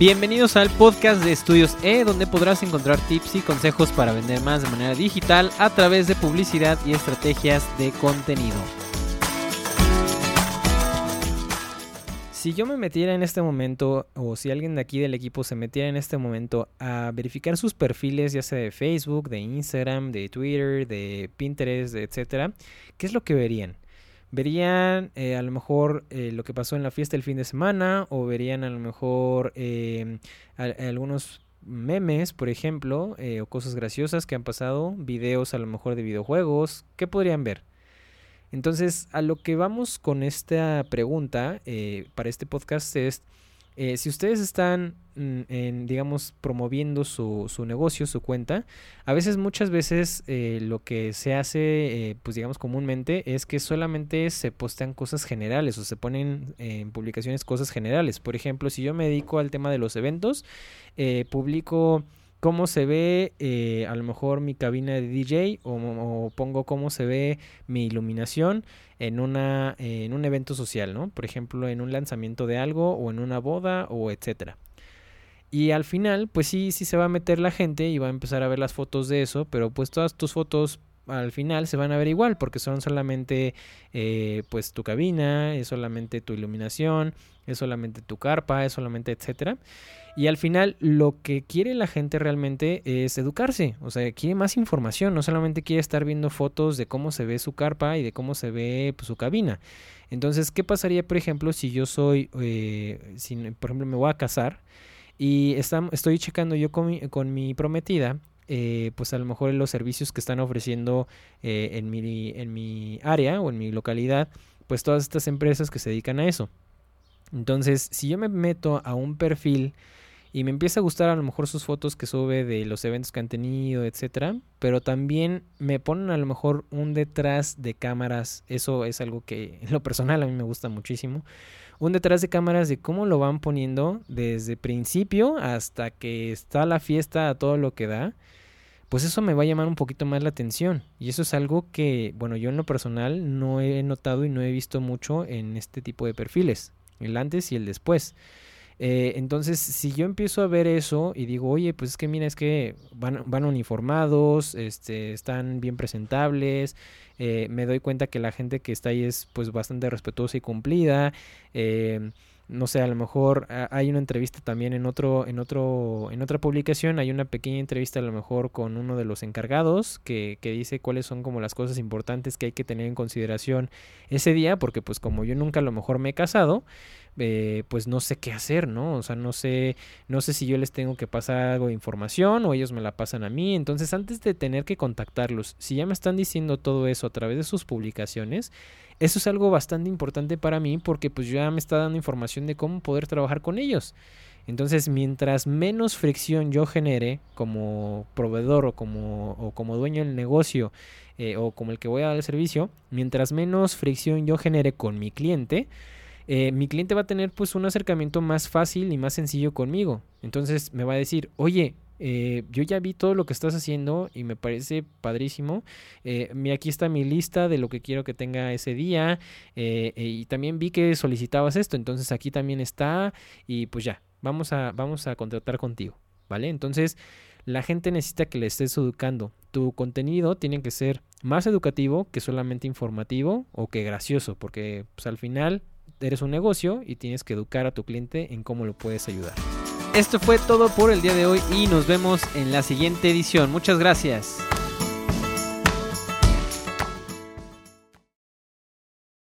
Bienvenidos al podcast de Estudios E, donde podrás encontrar tips y consejos para vender más de manera digital a través de publicidad y estrategias de contenido. Si yo me metiera en este momento, o si alguien de aquí del equipo se metiera en este momento a verificar sus perfiles, ya sea de Facebook, de Instagram, de Twitter, de Pinterest, etcétera, ¿qué es lo que verían? Verían eh, a lo mejor eh, lo que pasó en la fiesta el fin de semana o verían a lo mejor eh, algunos memes, por ejemplo, o cosas graciosas que han pasado, videos a lo mejor de videojuegos, ¿qué podrían ver? Entonces, a lo que vamos con esta pregunta para este podcast es eh, si ustedes están, mm, en, digamos, promoviendo su, su, negocio, su cuenta, a veces, muchas veces, eh, lo que se hace, eh, pues digamos, comúnmente es que solamente se postean cosas generales o se ponen en publicaciones cosas generales. Por ejemplo, si yo me dedico al tema de los eventos, publico cómo se ve eh, a lo mejor mi cabina de DJ o, pongo cómo se ve mi iluminación en una en un evento social, ¿no? Por ejemplo, en un lanzamiento de algo o en una boda o etcétera. Y al final, pues sí, sí se va a meter la gente y va a empezar a ver las fotos de eso, pero pues todas tus fotos al final se van a ver igual porque son solamente eh, pues tu cabina, es solamente tu iluminación, es solamente tu carpa, es solamente etcétera. Y al final lo que quiere la gente realmente es educarse, o sea, quiere más información, no solamente quiere estar viendo fotos de cómo se ve su carpa y de cómo se ve pues, su cabina. Entonces, ¿qué pasaría, por ejemplo, si yo soy, eh, si, por ejemplo, me voy a casar y estoy checando yo con con mi prometida eh, pues a lo mejor los servicios que están ofreciendo eh, en, mi, en mi área o en mi localidad, pues todas estas empresas que se dedican a eso. Entonces, si yo me meto a un perfil y me empieza a gustar a lo mejor sus fotos que sube de los eventos que han tenido, etcétera, pero también me ponen a lo mejor un detrás de cámaras, eso es algo que en lo personal a mí me gusta muchísimo. Un detrás de cámaras de cómo lo van poniendo desde principio hasta que está la fiesta a todo lo que da pues eso me va a llamar un poquito más la atención. Y eso es algo que, bueno, yo en lo personal no he notado y no he visto mucho en este tipo de perfiles, el antes y el después. Eh, entonces, si yo empiezo a ver eso y digo, oye, pues es que mira, es que van, van uniformados, este, están bien presentables, eh, me doy cuenta que la gente que está ahí es pues bastante respetuosa y cumplida. Eh, no sé, a lo mejor ah, hay una entrevista también en otro, en otro, en otra publicación, hay una pequeña entrevista a lo mejor con uno de los encargados que, que dice cuáles son como las cosas importantes que hay que tener en consideración ese día, porque pues como yo nunca a lo mejor me he casado, eh, pues no sé qué hacer, ¿no? O sea, no sé, no sé si yo les tengo que pasar algo de información o ellos me la pasan a mí. Entonces, antes de tener que contactarlos, si ya me están diciendo todo eso a través de sus publicaciones, eso es algo bastante importante para mí porque pues ya me está dando información de cómo poder trabajar con ellos. Entonces, mientras menos fricción yo genere como proveedor o como, o como dueño del negocio eh, o como el que voy a dar el servicio, mientras menos fricción yo genere con mi cliente, eh, mi cliente va a tener pues un acercamiento más fácil y más sencillo conmigo. Entonces me va a decir, oye, eh, yo ya vi todo lo que estás haciendo y me parece padrísimo. Eh, aquí está mi lista de lo que quiero que tenga ese día. Eh, y también vi que solicitabas esto, entonces aquí también está. Y pues ya, vamos a, vamos a contratar contigo. ¿Vale? Entonces, la gente necesita que le estés educando. Tu contenido tiene que ser más educativo que solamente informativo o que gracioso, porque pues, al final eres un negocio y tienes que educar a tu cliente en cómo lo puedes ayudar. Esto fue todo por el día de hoy y nos vemos en la siguiente edición. Muchas gracias.